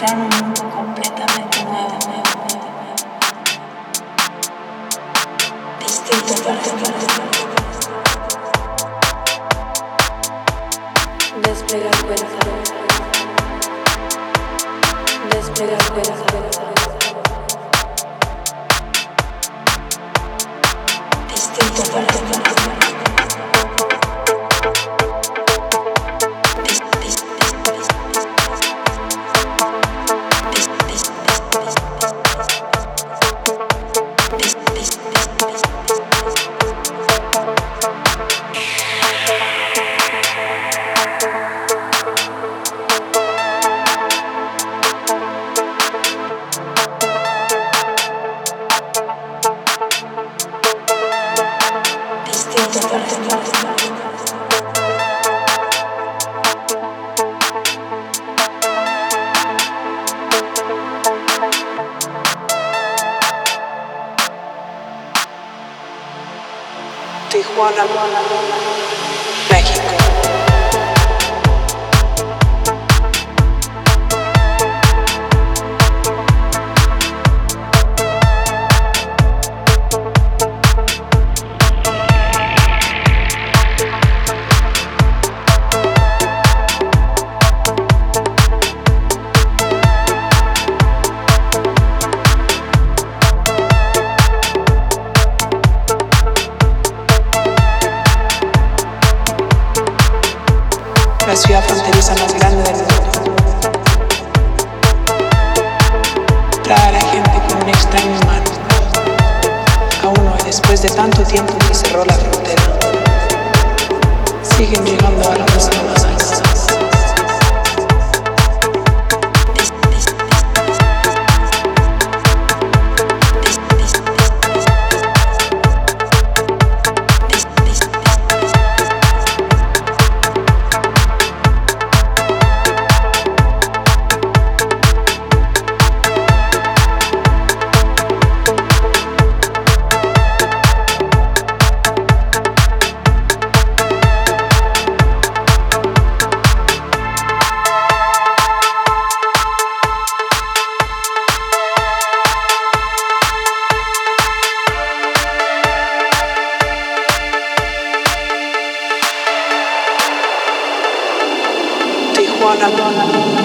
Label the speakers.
Speaker 1: entrar en un mundo completamente nuevo, distinto para Tijuana, México. Fíjense cuando hablamos de marijuana.